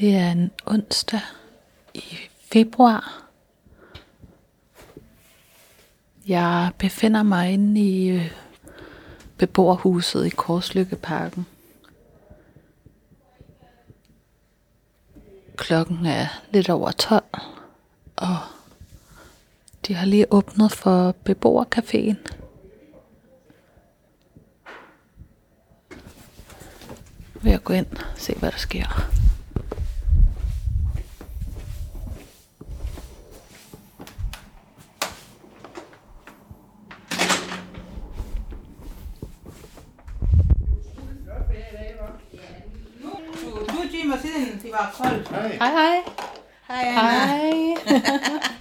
Det er en onsdag i februar. Jeg befinder mig inde i øh, beboerhuset i Korslykkeparken. Klokken er lidt over 12, og de har lige åbnet for beboercaféen. Ved at gå ind og se, hvad der sker. Timer siden, det var koldt. Hej. Hej hej. Hej, Anna. Hej.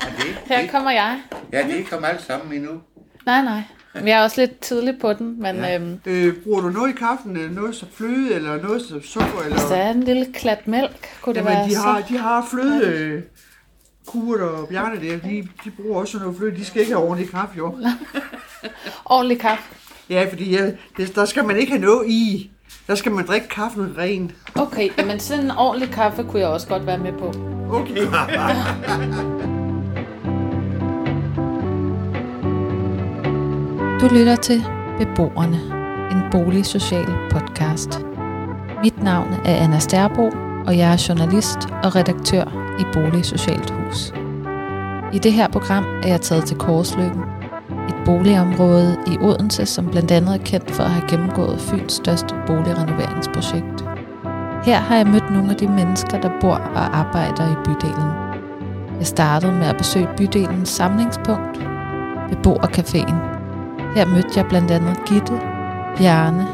Er det, Her det, kommer jeg. ja, det er ikke kommet alle sammen endnu. Nej, nej. Men jeg er også lidt tidlig på den, men Ja. øhm, Øh, bruger du noget i kaffen, eller noget som fløde, eller noget som sukker, eller... hvis der er en lille klat mælk, kunne det Jamen, være de har, så... de har fløde... Øh, Kurt og Bjarne der, de, de bruger også noget fløde. De skal ikke have ordentlig kaffe, jo. Ordentlig kaffe. Ja, fordi ja, det, der skal man ikke have noget i. Der skal man drikke kaffen ren. Okay, men sådan en ordentlig kaffe kunne jeg også godt være med på. Okay. Du lytter til Beboerne, en boligsocial podcast. Mit navn er Anna Sterbo, og jeg er journalist og redaktør i Boligsocialt Hus. I det her program er jeg taget til Korslykken, et boligområde i Odense, som blandt andet er kendt for at have gennemgået Fyns største boligrenoveringsprojekt. Her har jeg mødt nogle af de mennesker, der bor og arbejder i bydelen. Jeg startede med at besøge bydelens samlingspunkt, Beboercaféen, her mødte jeg blandt andet Gitte, Bjarne,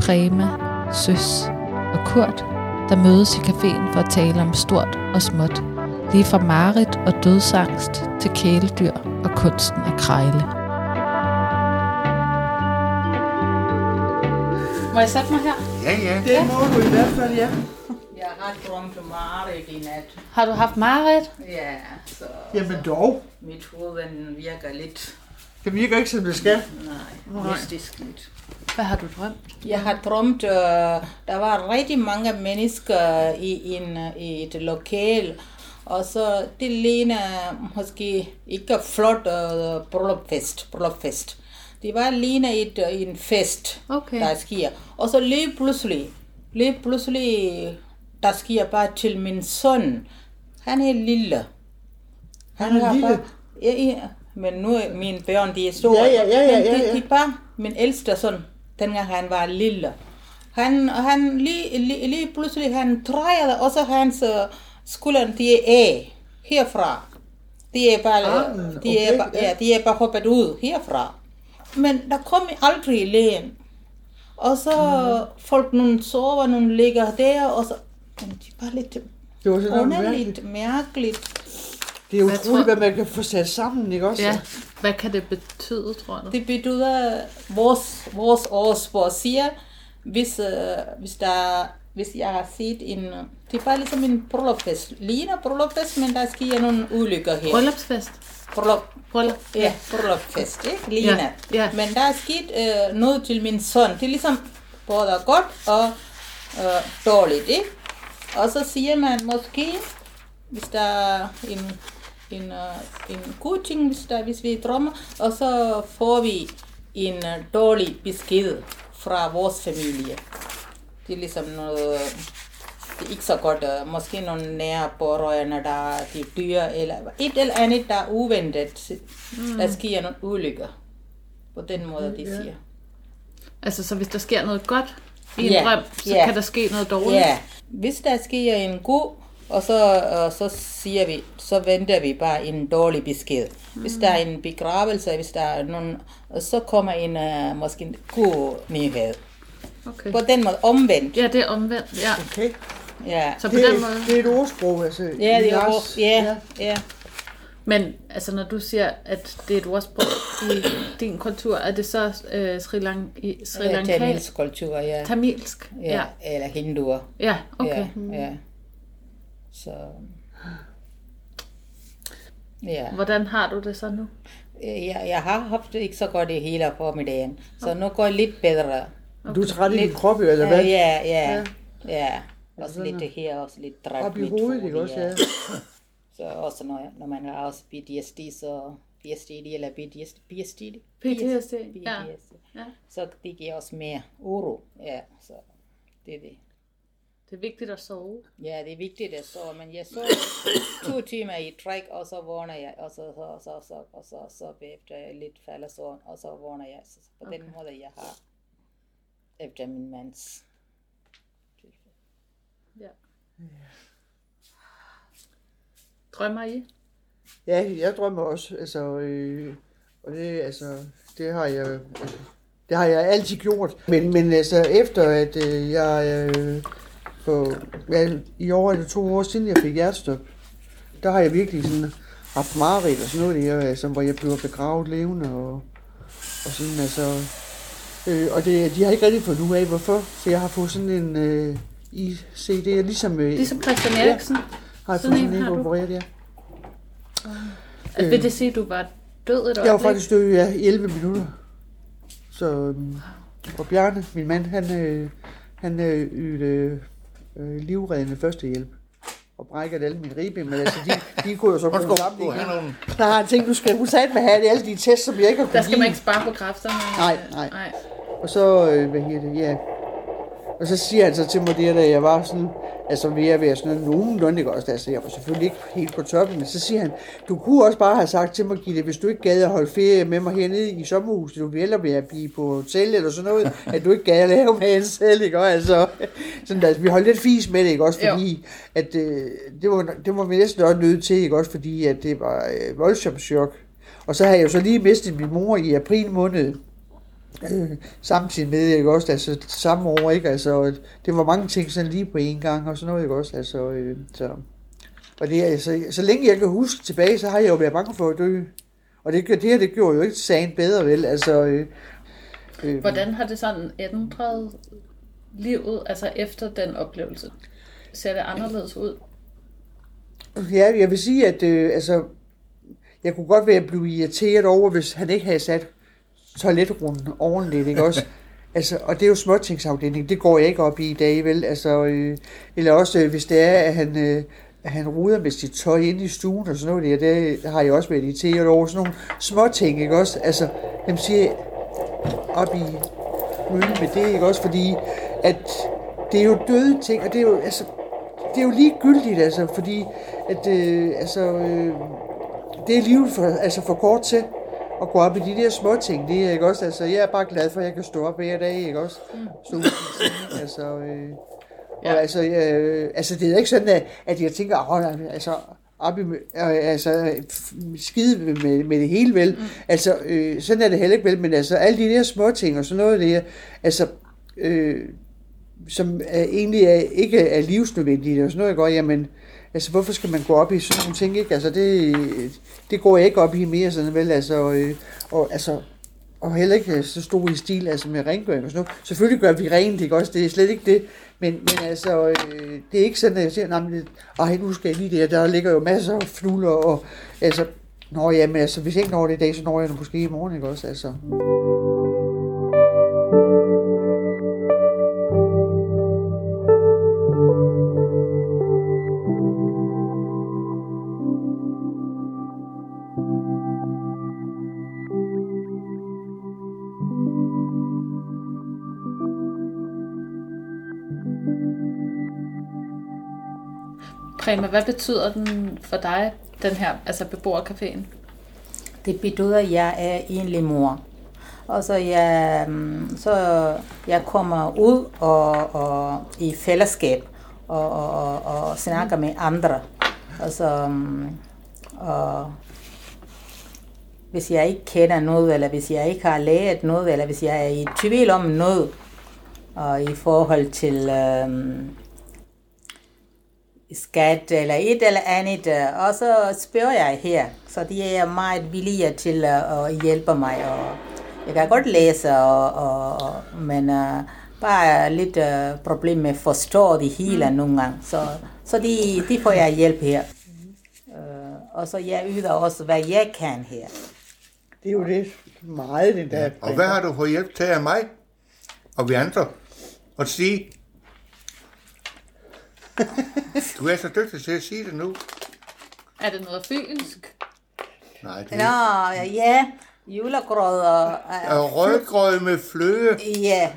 Prema, Søs og Kurt, der mødes i caféen for at tale om stort og småt, lige fra mareridt og dødsangst til kæledyr og kunsten at krejle. Må jeg sætte mig her? Ja, ja. Det må du i hvert fald, ja. Jeg har drømt meget i nat. Har du haft marit? Ja, så Jamen dog. mit hoved den virker lidt, Det virker ikke, som det skal. nej, mystisk lidt. Hvad har du drømt? Jeg har drømt, øh, der var rigtig mange mennesker i, en, øh, i et lokal, og så det ligner måske ikke flot uh, bryllupfest, bryllupfest. Det var ligner et, øh, en fest, Okay. der sker. Og så lige pludselig, lige pludselig, der sker bare til min søn. Han er lille. Han er har lille? Bare, ja, ja, men nu er mine børn, de er store. Ja, ja, ja, ja, ja, det, ja. det er bare min ældste søn, dengang han var lille. Han, han lige, lige, lige pludselig, han drejede, og så hans uh, skulderen, de er af, herfra. De er bare, de er, okay, bare, ja. ja, de er bare hoppet ud herfra. Men der kom aldrig lægen. Og så Mhm. folk, nogle sover, nogle ligger der, og så, men de er bare lidt Det var sådan noget underligt, mærkeligt. mærkeligt. Det er Hvad utroligt, tror- hvad man kan få sat sammen, ikke også? Ja. Hvad kan det betyde, tror du? Det betyder, vores, vores årsbog siger, hvis, uh, hvis, der, hvis jeg har set en, det er bare ligesom en bryllupfest. Ligner bryllupfest, men der sker nogle ulykker her. Bryllupsfest. Bryllup. Bryllup. Ja, bryllupfest, ikke? Ligner. Ja, ja. Men der er sket uh, noget til min søn. Det er ligesom både godt og uh, dårligt, ikke? Og så siger man måske, hvis der er en, en, uh, en god ting, hvis, der, hvis vi drømmer, og så får vi en uh, dårlig besked fra vores familie. Det er ligesom noget, er ikke så godt, uh, måske nogle nære pårørende, der de dyr, eller et eller andet, der er uventet. Mm. Der sker nogle ulykker. På den måde, de siger. Altså, så hvis der sker noget godt i en Ja, drøm, så ja. kan der ske noget dårligt? Ja, hvis der sker en god, og så, og så siger vi, så venter vi bare en dårlig besked. Hvis der er en begravelse, hvis der er nogen, så kommer en uh, måske en god nyhed. Okay. På den måde omvendt. Ja, det er omvendt. Ja. Okay. Ja, Så på Det, den måde. det er et ordsprog, altså. ja det er Lars. jo, ja, ja. Men altså, når du siger, at det er et ordsprog i din kultur, er det så øh, Sri, Lank, i Sri ja Lanka? Tamilsk kultur, ja. Tamilsk? ja. Ja. Eller hinduer. Ja, okay. Ja, ja. Så... Ja. Hvordan har du det så nu? Jeg, jeg har haft det ikke så godt i hele formiddagen, så nu går det lidt bedre. Du er træt i din krop, eller hvad? Ja, ja, ja. ja. Også sådan lidt det her, også lidt dræbt Op i hovedet, hoved, ikke også? Ja. Så også når, når man har også PTSD, så PTSD eller PTSD, PTSD, PTSD, ja. Så det giver også mere uro. Ja, så det er det. Det er vigtigt at sove. Ja, det er vigtigt at sove, men jeg så to timer i træk, og så vågner jeg, og så, så, så, så, og så, så jeg lidt falder søvn, og så vågner jeg. Så på den måde, jeg har efter min mands. Ja. Drømmer I? Ja, jeg drømmer også, altså, øh, og det, altså, det har jeg, altså, det har jeg altid gjort. Men, men altså, efter at øh, jeg, øh, for, ja, i år eller to år siden, jeg fik hjertestop, der har jeg virkelig sådan haft mareridt og sådan noget, der, altså, hvor jeg bliver begravet levende og, og sådan, altså, øh, og det, de har ikke rigtig fundet ud af, hvorfor, så jeg har fået sådan en øh, ICD, ligesom, øh, Ligesom Christian Eriksen. har jeg sådan fået en sådan en har du? opereret, ja. Altså, vil det sige, at du var død et Jeg var øjeblik? faktisk død ja, i 11 minutter. Så, øhm, og Bjarne, min mand, han, øh, han øh, ydede øh, livreddende førstehjælp og brækkede alle mine ribben, men altså, de, de kunne jo så skal sammen igen. Der har han tænkt, du skal udsat med have alle de tests, som jeg ikke har Der kunnet skal man ikke spare på kræfterne. Nej, nej. nej. Og så, øh, hvad hedder det, ja. Og så siger han så til mig det, da jeg var sådan, altså ved at være sådan nogenlunde, ikke også? Altså, jeg var selvfølgelig ikke helt på toppen, men så siger han, du kunne også bare have sagt til mig, Gitte, hvis du ikke gad at holde ferie med mig hernede i sommerhuset, du vil hellere være blive på hotel eller sådan noget, at du ikke gad at lave med selv, ikke også? Altså, sådan, altså, vi holdt lidt fis med det, ikke også? Jo. Fordi, at øh, det, var, det var vi næsten også nødt til, ikke også? Fordi, at det var øh, voldsomt chok. Og så har jeg jo så lige mistet min mor i april måned, øh, samtidig med, ikke også, altså samme år, ikke, altså, det var mange ting sådan lige på en gang, og sådan noget, ikke også, altså, øh, så, og det altså, så længe jeg kan huske tilbage, så har jeg jo været bange for at dø, og det, det her, det gjorde jo ikke sagen bedre, vel, altså, øh, øh, Hvordan har det sådan ændret livet, altså efter den oplevelse? Ser det anderledes ud? Ja, jeg vil sige, at øh, altså, jeg kunne godt være blevet irriteret over, hvis han ikke havde sat toiletrunden ordentligt, ikke også? Altså, og det er jo småtingsafdeling, det går jeg ikke op i i dag, vel? Altså, øh, eller også, øh, hvis det er, at han, øh, at han ruder med sit tøj inde i stuen og sådan noget, det, det har jeg også været irriteret over. Sådan nogle småting, ikke også? Altså, dem siger op i møllen med det, ikke også? Fordi, at det er jo døde ting, og det er jo, altså, det er jo ligegyldigt, altså, fordi, at, øh, altså, øh, det er livet for, altså for kort til at gå op i de der små ting, det er ikke også, altså, jeg er bare glad for, at jeg kan stå op hver dag, ikke også? Stå i sengen, altså, øh, Ja. og altså, øh, altså, det er ikke sådan, at, at jeg tænker, åh, altså, op i, øh, altså, skide med, med det hele vel. Mm. Altså, øh, sådan er det heller ikke vel, men altså, alle de der små ting og sådan noget der, altså, øh, som er, egentlig er, ikke er livsnødvendigt og sådan noget, jeg går, jamen, altså, hvorfor skal man gå op i sådan nogle ting, ikke? Altså, det, det går jeg ikke op i mere sådan, vel, altså, og, øh, og, altså, og heller ikke øh, så stor i stil, altså med rengøring og sådan noget. Selvfølgelig gør vi rent, ikke også? Det er slet ikke det. Men, men altså, øh, det er ikke sådan, at jeg siger, nej, ej, nu skal jeg lige det, der ligger jo masser af fnuller, og altså, Nå ja, men altså, hvis jeg ikke når det i dag, så når jeg det måske i morgen, ikke også? Altså. Prima, hvad betyder den for dig, den her, altså beboercaféen? Det betyder, at jeg er egentlig mor. Og så jeg, så jeg kommer ud og, og i fællesskab og, og, og, og snakker med andre. Og så, og hvis jeg ikke kender noget, eller hvis jeg ikke har lært noget, eller hvis jeg er i tvivl om noget, og i forhold til øh, skat eller et eller andet, øh, og så spørger jeg her. Så de er meget villige til at, at hjælpe mig, og jeg kan godt læse, og, og, men uh, bare lidt uh, problem med at forstå det hele mm. nogle gange. Så, så de, de får jeg hjælp her. Uh, og så jeg yder også, hvad jeg kan her. Det er jo det meget, den der. Og hvad har du fået hjælp til af mig og vi andre? At sige, Du er så dygtig til at sige det nu. Er det noget fynsk? Nej, det Nå, er ja, julegrødder. er rødgrød med fløde. Ja,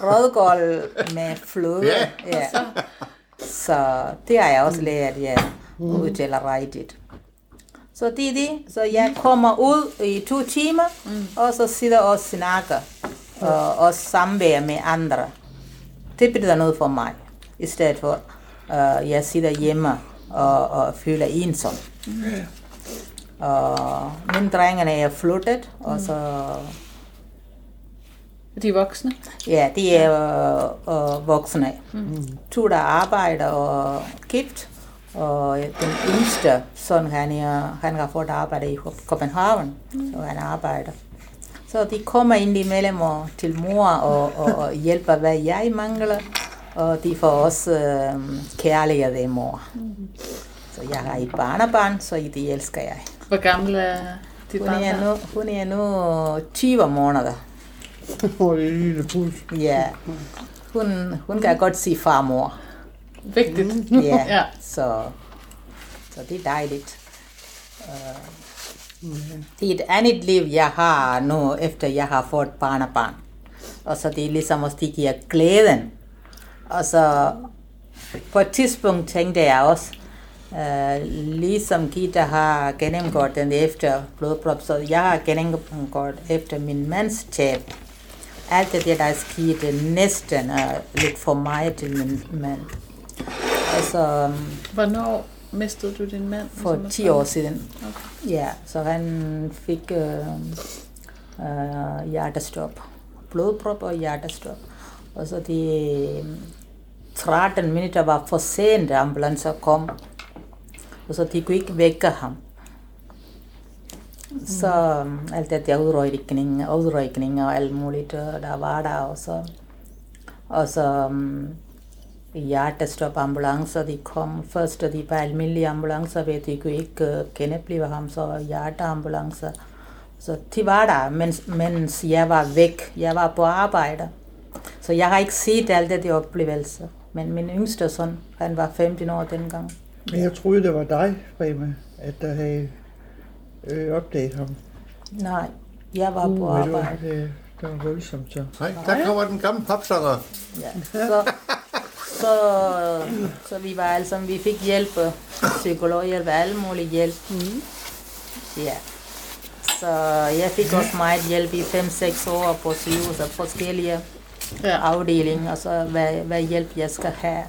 rødgål med fløde. Ja. ja. Så det har jeg også lært, ja, udtaler rigtigt. Så det er det. Så jeg kommer ud i to timer, og så sidder og snakker og, og samvær med andre. Det betyder noget for mig, i stedet for uh, jeg sidder hjemme og, og føler ensom. Og mine drengene er flyttet, og så De er voksne? Ja, de er øh, øh, voksne. Mm. To, der arbejder og gift, og den yngste søn, han, er, han har fået arbejde i København, mm. så han arbejder. Så de kommer ind imellem og til mor og, og, og hjælper, hvad jeg mangler, og de får også øh, kærlighed af mor. Mm. Så jeg har et barnebarn, så det elsker jeg. Hvor gammel er dit Hun er nu, hun er nu 20 måneder. Hvor det er en lille pus. Ja, hun, hun kan godt sige farmor. Vigtigt. Ja, Ja. så, så det er dejligt. Uh, det er et andet liv, jeg har nu, efter jeg har fået barnebarn. Og så det er ligesom også, det giver glæden. Og så på et tidspunkt tænkte jeg også, uh, ligesom Gita har gennemgået den efter blodprop, så jeg har gennemgået efter min mands tab. Alt det, der er sket, næsten er lidt for meget til min mand. Altså, Hvornår mistede du din mand? for som er 10 sådan? år siden. Ja, så han fik øh, øh, hjertestop. Blodprop og hjertestop. Og så de 13 minutter var for sent, da ambulancen kom. Og så de kunne ikke vække ham. Mm. Så alt det der udrykning, udrykning og alt muligt, der var der. også. og så um, hjertestop ambulancer, de kom først, de var almindelige ambulancer, ved de kunne ikke uh, genopleve ham, så hjerteambulancer. Så de var der, mens, mens jeg var væk. Jeg var på arbejde. Så jeg har ikke set alt det, de oplevelser. Men min yngste søn, han var 15 år dengang. Men jeg troede, det var dig, Rema, at der havde øh, opdaget ham. Nej, jeg var på Uh, det var, arbejde. det, det var voldsomt så. Nej, der kommer den gamle popsanger. Ja. Så, så, så vi var alle sammen, vi fik hjælp, psykologhjælp, alle mulige hjælp. Mm. Ja. Så jeg fik også meget hjælp i 5-6 år på sygehus og forskellige Ja. afdelinger, og så hvad, hvad hjælp jeg skal have.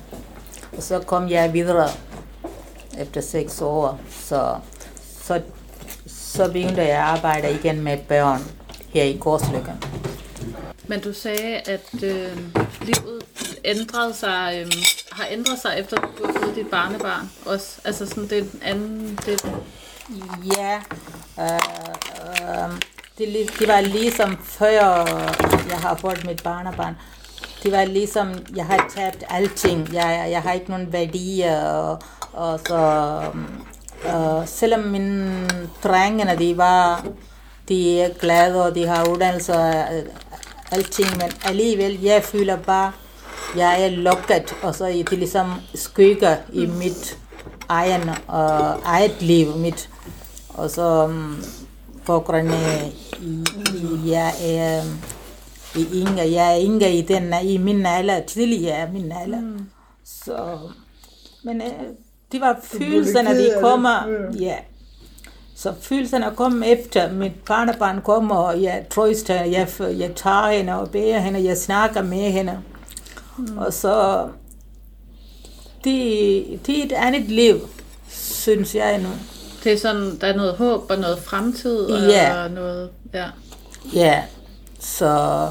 Og så kom jeg videre efter 6 år, så, så, så begyndte jeg at arbejde igen med børn her i Korslykken. Men du sagde, at øh, livet ændrede sig, øh, har ændret sig efter du har fået dit barnebarn også. Altså sådan, det er en anden... Det, Ja, øh, øh, det, li- det var ligesom før jeg har fået mit barnebarn. Det var ligesom, jeg har tabt alting. Jeg, jeg har ikke nogen værdier. Og, og så, øh, øh selvom mine drengene, de var de er glade, og de har uddannelse og øh, alting, men alligevel, jeg føler bare, jeg er lukket, og så er det ligesom skygger i mit egen, øh, eget liv, mit, og så mm, på grund af, i, i, jeg er i Inga, jeg er Inga i, den, i min alder, tidligere min alder, mm. så, men uh, det var følelserne, de kommer, ja, så følelserne kom efter, mit barnebarn kommer, og jeg trøster, jeg, jeg tager hende og beder hende, jeg snakker med hende. Mm. Og så, det, det er et andet liv, synes jeg nu. Det er sådan, der er noget håb og noget fremtid og Ja. noget... Ja. Ja, så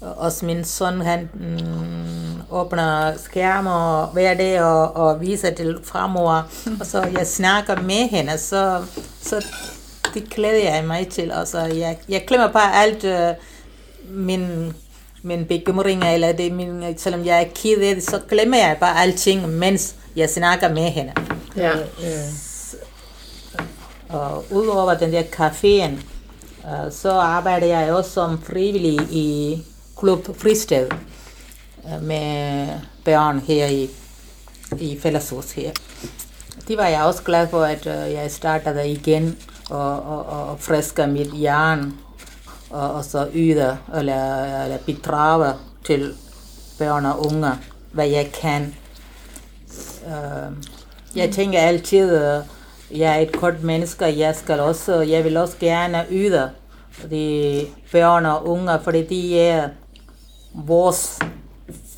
også min søn, han mm, åbner skærmer hver dag og, og viser til fremover, og så jeg snakker med hende, så, så det glæder jeg mig til. Og så jeg, jeg glemmer bare alt øh, min, min bekymringer, eller det, min, selvom jeg er ked af det, så glemmer jeg bare alting, mens jeg snakker med hende. ja. Ja. Og Øh, udover den der caféen, øh, så arbejder jeg også som frivillig i Klub Fristed øh, med børn her i i fælleshus her. Det var jeg også glad for, at øh, jeg startede igen og, og, og friske mit jern og, og så yde eller, eller bidrage til børn og unge, hvad jeg kan. Jeg tænker altid, jeg er et kort menneske, jeg skal også, jeg vil også gerne yde de børn og unge, fordi de er vores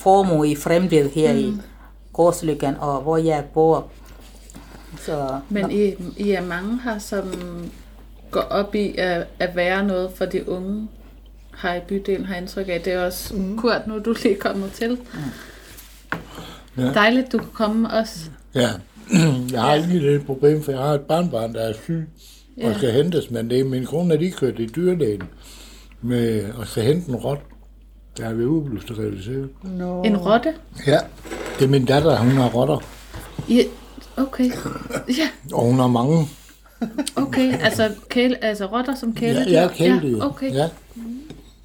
formue i fremtid her mm. i Gåslykken, og hvor jeg bor. Så, Men I, I er mange her, som går op i at, at være noget for de unge her i bydelen, har indtryk af. Det er også mm. Kurt, nu er du lige kommet til. Mm. Ja. Dejligt, du kunne komme også. Ja, jeg har lige det problem, for jeg har et barnbarn, der er syg og Ja. skal hentes, men det er min kone, at de kørte i dyrlægen med at skal hente en rot. Der er ved ude blevet steriliseret. Nå. En rotte? Ja, det er min datter, hun har rotter, Ja, okay. Ja, og hun har mange. okay. Altså, kæle, altså rotter som Ja, kæledyr? ja kæledyr. Ja, okay. Ja.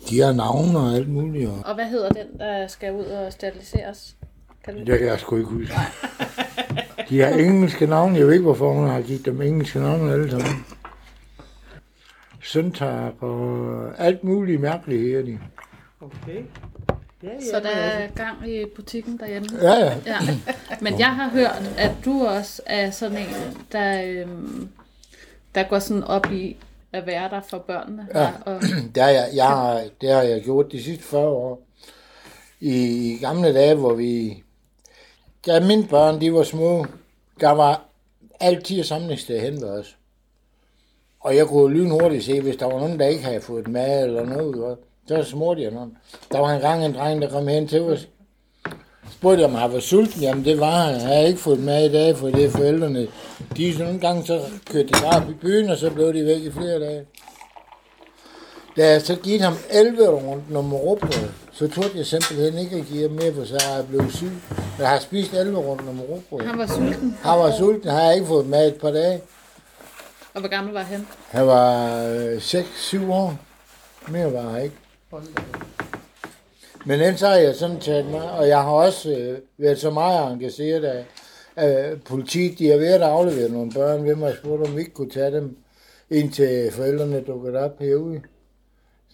De har navne og alt muligt, og Og hvad hedder den, der skal ud og steriliseres? Kan du? det kan jeg sgu ikke huske. De har engelske navne. Jeg ved ikke, hvorfor hun har givet dem engelske navne alle sammen. Søndag og alt muligt mærkeligt her. De. Okay. Ja, ja, Så der er gang i butikken derhjemme? Ja, ja. Ja. Men jeg har hørt, at du også er sådan en, der, øhm, der går sådan op i at være der for børnene. Ja. Og, Det har jeg, jeg har, det har jeg gjort de sidste 40 år. I, I gamle dage, hvor vi... Da mine børn de var små, der var altid samlingssted hen ved os. Og jeg kunne lynhurtigt se, hvis der var nogen, der ikke havde fået mad eller noget, jo, så smurte jeg nogen. Der var engang en dreng, der kom hen til os. Spurgte jeg, om han var sulten. Jamen det var han. Han havde ikke fået mad i dag, for det er forældrene. De så nogle gange så kørte de bare op i byen, og så blev de væk i flere dage. Da jeg så givet ham 11 rundt nummer råbrød, så tog jeg simpelthen ikke at give ham mere, for så er jeg blevet syg. Jeg har spist 11 rundt nummer råbrød. han var sulten. Han var sulten, har ikke fået mad et par dage. Og hvor gammel var han? Han var 6-7 år. Mere var han ikke. Men ellers har jeg sådan taget mig, og jeg har også øh, været så meget engageret af, af politiet. De har været at aflevere nogle børn ved mig og spurgt, om vi ikke kunne tage dem, indtil forældrene dukkede op herude.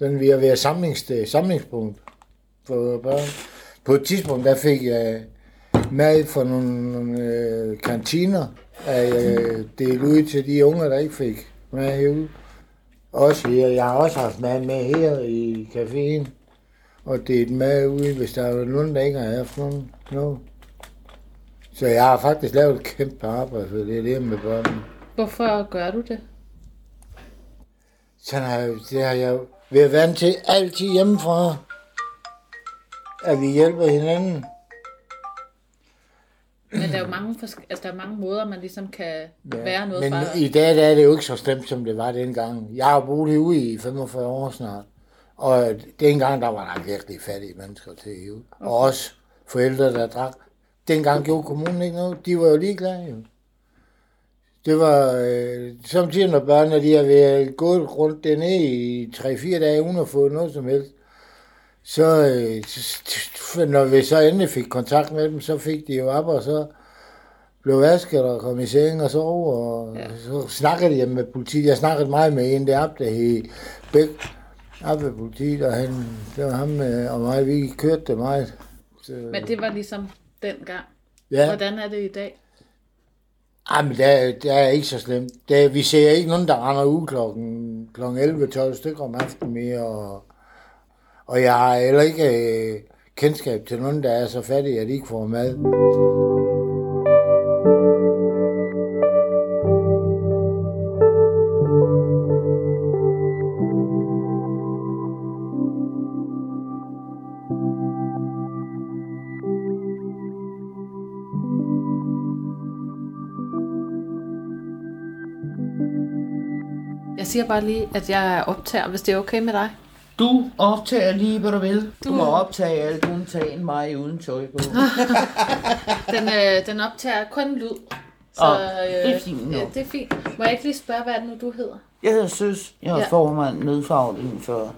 Sådan vi har været samlingssted, samlingspunkt for børn. På et tidspunkt, der fik jeg mad fra nogle, øh, kantiner, at jeg delte ud til de unger, der ikke fik mad herude. Også her. Jeg har også haft mad med her i caféen. Og delt mad ud, hvis der var nogen, der ikke har haft nogen. No. Så jeg har faktisk lavet et kæmpe arbejde for det der med børnene. Hvorfor gør du det? Sådan har, det har jeg været vant til altid hjemmefra. At vi hjælper hinanden. Men der er jo mange, altså, der er mange måder, man ligesom kan være noget Men fra. i dag der er det jo ikke så slemt, som det var dengang. Jeg har boet herude i 45 år snart. Og dengang, der var der virkelig fattige mennesker til herude. Okay. Og også forældre, der drak. Dengang gjorde kommunen ikke noget. De var jo ligeglade jo. Det var, øh, samtidig når børnene de har været gået rundt dernede i 3-4 dage, uden at få noget som helst, så, øh, så, når vi så endelig fik kontakt med dem, så fik de jo op, og så blev vasket og kom i seng og sov, og ja. så snakkede jeg med politiet. Jeg snakkede meget med en deroppe, der hed Bæk, op ved politiet, og han, det var ham øh, og mig, vi kørte det meget. Så, Men det var ligesom dengang. ja. Hvordan er det i dag? Jamen, det er, det er ikke så slemt. Det er, vi ser ikke nogen, der render ud klokken, klokken 11-12 stykker om aftenen mere, og, og jeg har heller ikke øh, kendskab til nogen, der er så fattige, at de ikke får mad. Siger bare lige, at jeg optager, hvis det er okay med dig. Du optager lige, hvad du vil. Du Du- må optage alt undtagen mig uden tøj på. Den, øh, den optager kun lyd. Så, Åh, det er fint nok. ja, det er fint. Må jeg ikke lige spørge, hvad er det nu, du hedder? Jeg hedder Søs. Jeg er Ja. formand nødfaglig for...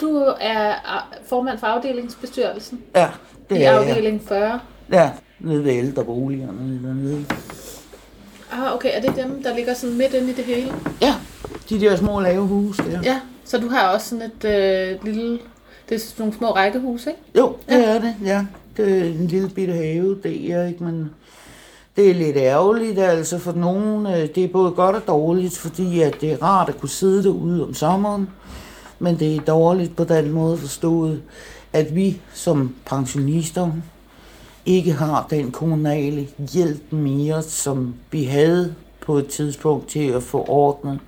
Du er ah, formand for afdelingsbestyrelsen Ja, i det er jeg. afdeling 40. Ja, nede ved ældreboligerne dernede. Ah, okay. Er det dem, der ligger sådan midt inde i det hele? Ja, de der små lave hus der. Ja. Så du har også sådan et øh, lille... Det er sådan nogle små rækkehus, ikke? Jo, det ja. er det, ja. Det er en lille bitte have, det er ikke, men det er lidt ærgerligt, altså for nogen, øh, det er både godt og dårligt, fordi at det er rart at kunne sidde derude om sommeren, men det er dårligt på den måde forstået, at vi som pensionister ikke har den kommunale hjælp mere, som vi havde på et tidspunkt til at få ordnet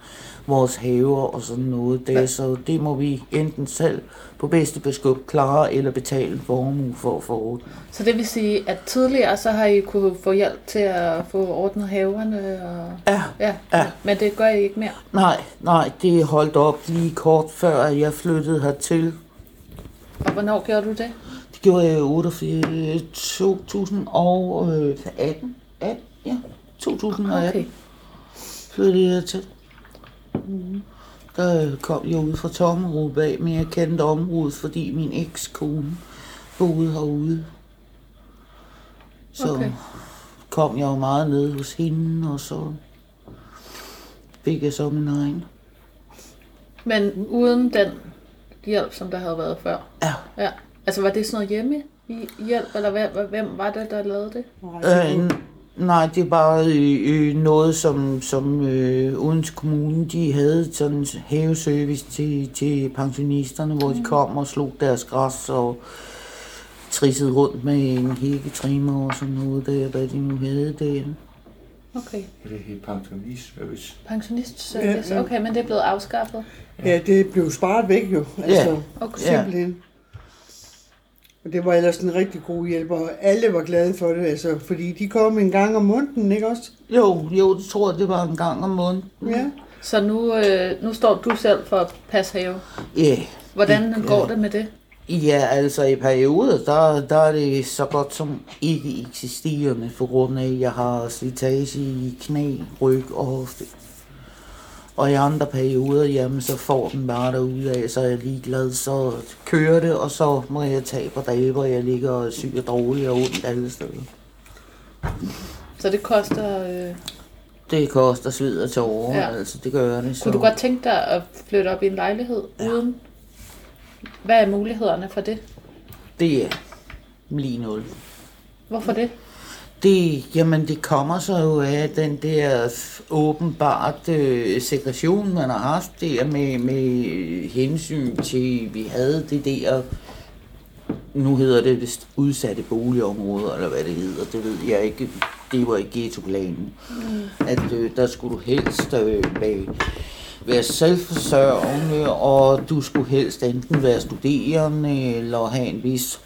vores haver og sådan noget der, så det må vi enten selv på bedste beskub klare eller betale formue for at få ordnet. Så det vil sige, at tidligere så har I kunne få hjælp til at få ordnet haverne? Og... Ja, Ja, Ja. men det gør I ikke mere? nej, nej, det holdt op lige kort før jeg flyttede hertil. Og hvornår gjorde du det? Gjorde jeg i 88, 2018. 18, ja, 2018 Okay. flyttede jeg til. Der kom jeg ud fra Tommerup af, men jeg kendte området, fordi min ekskone boede herude. Så Okay. kom jeg jo meget ned hos hende, og så fik jeg så min egen. Men uden den hjælp, som der havde været før? Ja. Ja. Altså var det sådan noget hjemme hjælp, eller hvem, hvem var det, der lavede det? Øh, nej, det er bare øh, noget, som, som øh, Odense Kommune, de havde sådan en haveservice til, til pensionisterne, hvor de kom og slog deres græs og trissede rundt med en hækketrimmer og sådan noget der, hvad de nu havde derinde. Okay. Det er pensionistservice. Pensionistservice. Ja, ja. Okay, men det er blevet afskaffet. Ja, det blev sparet væk jo. Altså, Okay. Ja. Og det var ellers en rigtig god hjælp, og alle var glade for det, altså, fordi de kom en gang om måneden, ikke også? Jo, jo, det tror jeg, det var en gang om måneden. Ja. Så nu, øh, nu står du selv for at passe have. Ja, Hvordan Det- går det med det? Ja, altså i perioder, der, der er det så godt som ikke eksisterende, for grund af, at jeg har slitage i knæ, ryg og hofte. Og i andre perioder, jamen så får den bare derude af, så er jeg ligeglad, så kører det, og så må jeg tage på hvor jeg ligger og syg og dårlig og ondt alle steder. Så det koster... Øh... Det koster sved og tårer, ja. altså det gør det. Så. Kunne du godt tænke dig at flytte op i en lejlighed ja. uden... Hvad er mulighederne for det? Det er lige nul. Hvorfor det? Det, jamen, det kommer så jo af den der åbenbart øh, segregation, man har haft der med, med hensyn til, vi havde det der, nu hedder det vist udsatte boligområder, eller hvad det hedder, det ved jeg ikke, det var i ghettoplanen, mm. at øh, der skulle du helst øh, være, være selvforsørgende, og du skulle helst enten være studerende, eller have en vis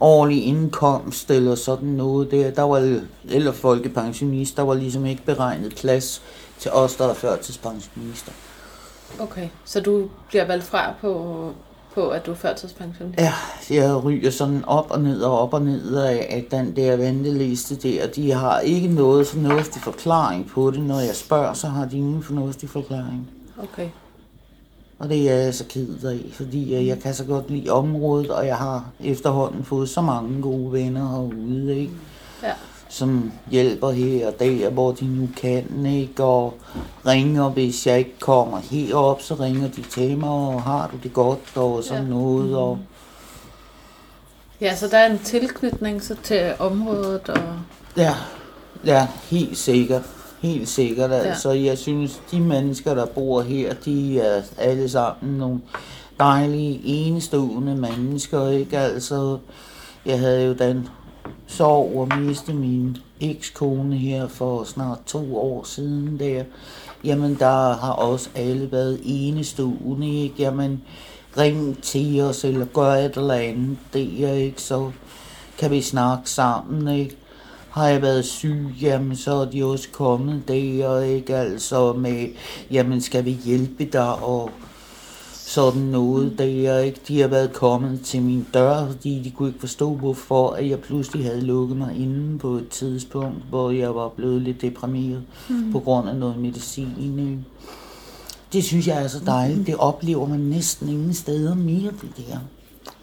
årlig indkomst eller sådan noget der. Der var, eller folkepensionist, der var ligesom ikke beregnet plads til os, der er førtidspensionister. Okay, så du bliver valgt fra på, på at du er førtidspensionist? Ja, jeg ryger sådan op og ned og op og ned af, at den der venteliste der, de har ikke noget fornuftig forklaring på det. Når jeg spørger, så har de ingen fornuftig forklaring. Okay. Og det er jeg så ked af, fordi øh, jeg kan så godt lide området, og jeg har efterhånden fået så mange gode venner herude, ikke? Ja. som hjælper her og der, hvor de nu kan, ikke? Og ringer, hvis jeg ikke kommer herop, så ringer de til mig, og har du det godt, og sådan Ja. ja. noget, og Ja, så der er en tilknytning så til området, og ja, ja, helt sikkert. Helt sikkert, Ja. altså. Jeg synes, de mennesker, der bor her, de er alle sammen nogle dejlige, enestående mennesker, ikke? Altså, jeg havde jo den sorg at miste min ekskone her for snart to år siden der. Jamen, der har også alle været enestående, ikke? Jamen, ring til os, eller gør et eller andet der, ikke? Så kan vi snakke sammen, ikke? Har jeg været syg, jamen så er de også kommet der, ikke? Altså med, jamen skal vi hjælpe dig, og sådan noget der, ikke? De har været kommet til min dør, fordi de kunne ikke forstå, hvorfor at jeg pludselig havde lukket mig inde på et tidspunkt, hvor jeg var blevet lidt deprimeret mm. på grund af noget medicin, ikke? Det synes jeg er så dejligt. Det oplever man næsten ingen steder mere, det der.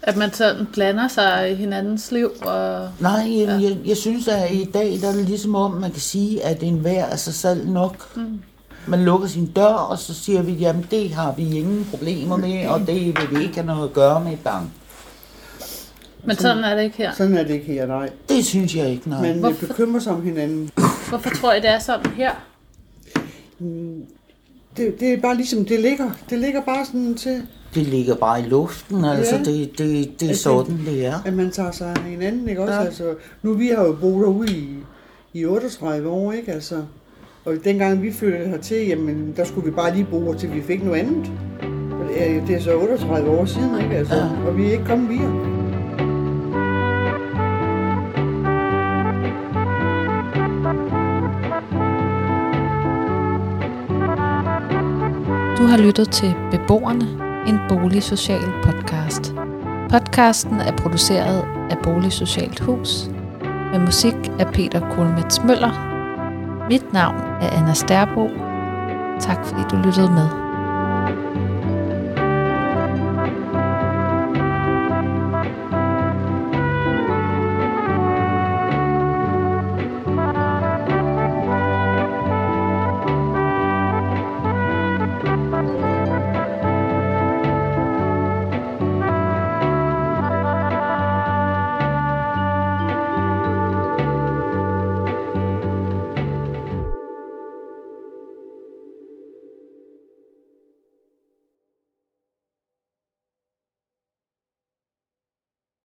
At man sådan blander sig i hinandens liv. Og... Nej, ja. jeg, jeg synes, at i dag der er det ligesom om, man kan sige, at en hver er sig selv nok. Mm. Man lukker sin dør, og så siger vi, jamen det har vi ingen problemer med, og det vil vi ikke have noget at gøre med bang. Men sådan er det ikke her. Sådan er det ikke her, nej. Det synes jeg ikke, nej. Men vi Hvorfor? bekymrer sig om hinanden. Hvorfor tror I, det er sådan her? Det, det er bare ligesom, det ligger, det ligger bare sådan til, Det ligger bare i luften, altså Ja. det, det, det er Altså, sådan, det er. at man tager sig af hinanden, ikke også? Ja. Altså, nu vi har jo boet derude i, i 38 år, ikke? Altså, og dengang vi flyttede hertil, jamen, der skulle vi bare lige bo, til vi fik noget andet. Og det er, det er så 38 år siden, ikke? Altså, Ja. og vi er ikke kommet videre. Du har lyttet til Beboerne, en boligsocial podcast. Podcasten er produceret af Boligsocialt Hus med musik af Peter Kulmets Møller. Mit navn er Anna Sterbo. Tak fordi du lyttede med.